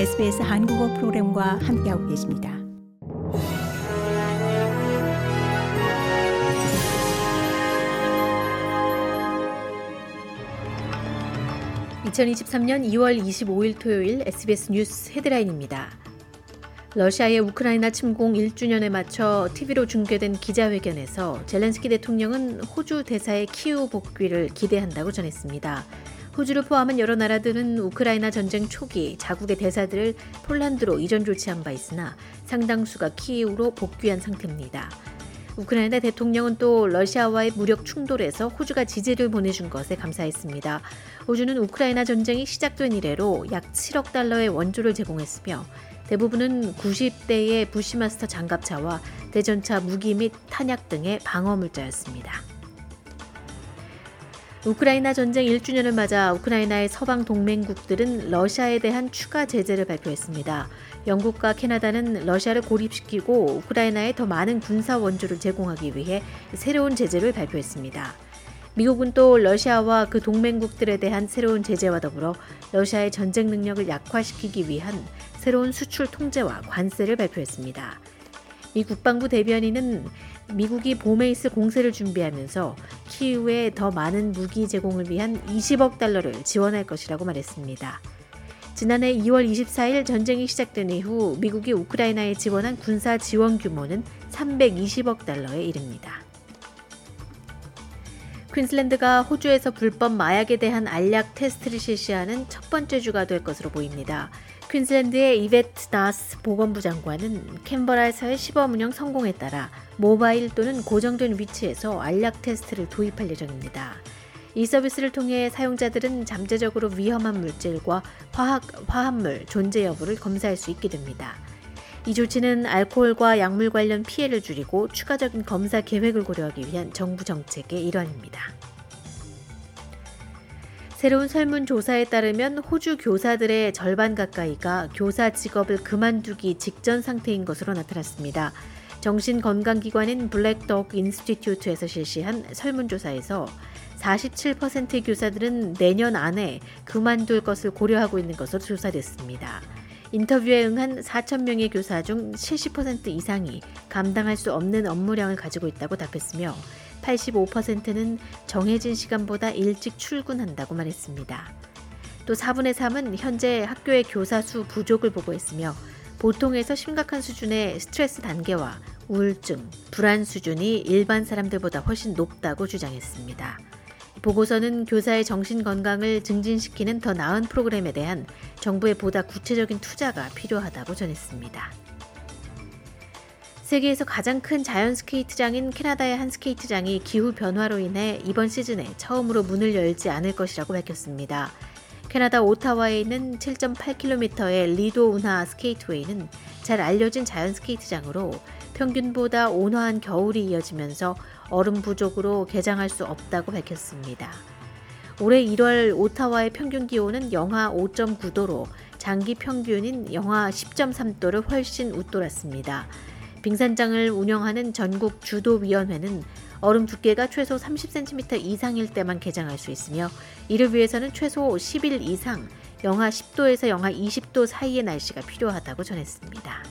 SBS 한국어 프로그램과 함께하고 계십니다. (2023년 2월 25일) 토요일 SBS 뉴스 헤드라인입니다. 러시아의 우크라이나 침공 1주년에 맞춰 TV로 중계된 기자회견에서 젤렌스키 대통령은 호주 대사의 키우 복귀를 기대한다고 전했습니다. 호주를 포함한 여러 나라들은 우크라이나 전쟁 초기 자국의 대사들을 폴란드로 이전 조치한 바 있으나 상당수가 키이우로 복귀한 상태입니다. 우크라이나 대통령은 또 러시아와의 무력 충돌에서 호주가 지지를 보내준 것에 감사했습니다. 호주는 우크라이나 전쟁이 시작된 이래로 약 7억 달러의 원조를 제공했으며 대부분은 90대의 부시마스터 장갑차와 대전차 무기 및 탄약 등의 방어 물자였습니다. 우크라이나 전쟁 1주년을 맞아 우크라이나의 서방 동맹국들은 러시아에 대한 추가 제재를 발표했습니다. 영국과 캐나다는 러시아를 고립시키고 우크라이나에 더 많은 군사 원조를 제공하기 위해 새로운 제재를 발표했습니다. 미국은 또 러시아와 그 동맹국들에 대한 새로운 제재와 더불어 러시아의 전쟁 능력을 약화시키기 위한 새로운 수출 통제와 관세를 발표했습니다. 미 국방부 대변인은 미국이 봄에 있을 공세를 준비하면서 키우에 더 많은 무기 제공을 위한 20억 달러를 지원할 것이라고 말했습니다. 지난해 2월 24일 전쟁이 시작된 이후 미국이 우크라이나에 지원한 군사 지원 규모는 320억 달러에 이릅니다. 퀸슬랜드가 호주에서 불법 마약에 대한 알약 테스트를 실시하는 첫 번째 주가 될 것으로 보입니다. 퀸슬랜드의 이베트 나스 보건부 장관은 캔버라에서의 시범 운영 성공에 따라 모바일 또는 고정된 위치에서 알약 테스트를 도입할 예정입니다. 이 서비스를 통해 사용자들은 잠재적으로 위험한 물질과 화학, 화합물 존재 여부를 검사할 수 있게 됩니다. 이 조치는 알코올과 약물 관련 피해를 줄이고 추가적인 검사 계획을 고려하기 위한 정부 정책의 일환입니다. 새로운 설문조사에 따르면 호주 교사들의 절반 가까이가 교사 직업을 그만두기 직전 상태인 것으로 나타났습니다. 정신건강기관인 블랙덕 인스티튜트에서 실시한 설문조사에서 47%의 교사들은 내년 안에 그만둘 것을 고려하고 있는 것으로 조사됐습니다. 인터뷰에 응한 4,000명의 교사 중 70% 이상이 감당할 수 없는 업무량을 가지고 있다고 답했으며 85%는 정해진 시간보다 일찍 출근한다고 말했습니다. 또 4분의 3은 현재 학교의 교사 수 부족을 보고했으며 보통에서 심각한 수준의 스트레스 단계와 우울증, 불안 수준이 일반 사람들보다 훨씬 높다고 주장했습니다. 보고서는 교사의 정신 건강을 증진시키는 더 나은 프로그램에 대한 정부의 보다 구체적인 투자가 필요하다고 전했습니다. 세계에서 가장 큰 자연 스케이트장인 캐나다의 한 스케이트장이 기후 변화로 인해 이번 시즌에 처음으로 문을 열지 않을 것이라고 밝혔습니다. 캐나다 오타와에 있는 7.8km의 리도 운하 스케이트웨이는 잘 알려진 자연 스케이트장으로 평균보다 온화한 겨울이 이어지면서 얼음 부족으로 개장할 수 없다고 밝혔습니다. 올해 1월 오타와의 평균 기온은 영하 5.9도로 장기 평균인 영하 10.3도를 훨씬 웃돌았습니다. 빙상장을 운영하는 전국 수도위원회는 얼음 두께가 최소 30cm 이상일 때만 개장할 수 있으며 이를 위해서는 최소 10일 이상 영하 10도에서 영하 20도 사이의 날씨가 필요하다고 전했습니다.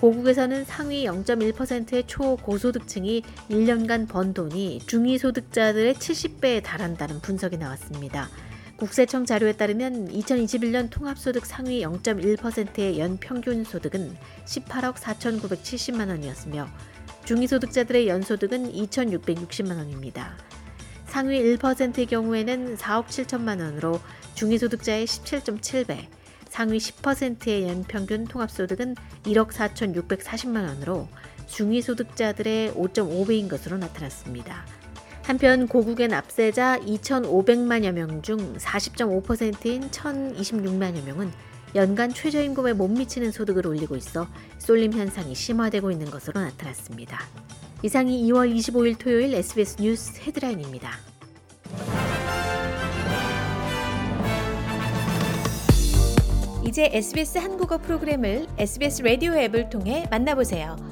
고국에서는 상위 0.1%의 초고소득층이 1년간 번 돈이 중위소득자들의 70배에 달한다는 분석이 나왔습니다. 국세청 자료에 따르면 2021년 통합소득 상위 0.1%의 연평균 소득은 18억 4,970만 원이었으며 중위소득자들의 연소득은 2,660만 원입니다. 상위 1%의 경우에는 4억 7천만 원으로 중위소득자의 17.7배, 상위 10%의 연평균 통합소득은 1억 4,640만 원으로 중위소득자들의 5.5배인 것으로 나타났습니다. 한편 고국의 납세자 2,500만여 명 중 40.5%인 1,026만여 명은 연간 최저임금에 못 미치는 소득을 올리고 있어 쏠림 현상이 심화되고 있는 것으로 나타났습니다. 이상이 2월 25일 토요일 SBS 뉴스 헤드라인입니다. 이제 SBS 한국어 프로그램을 SBS 라디오 앱을 통해 만나보세요.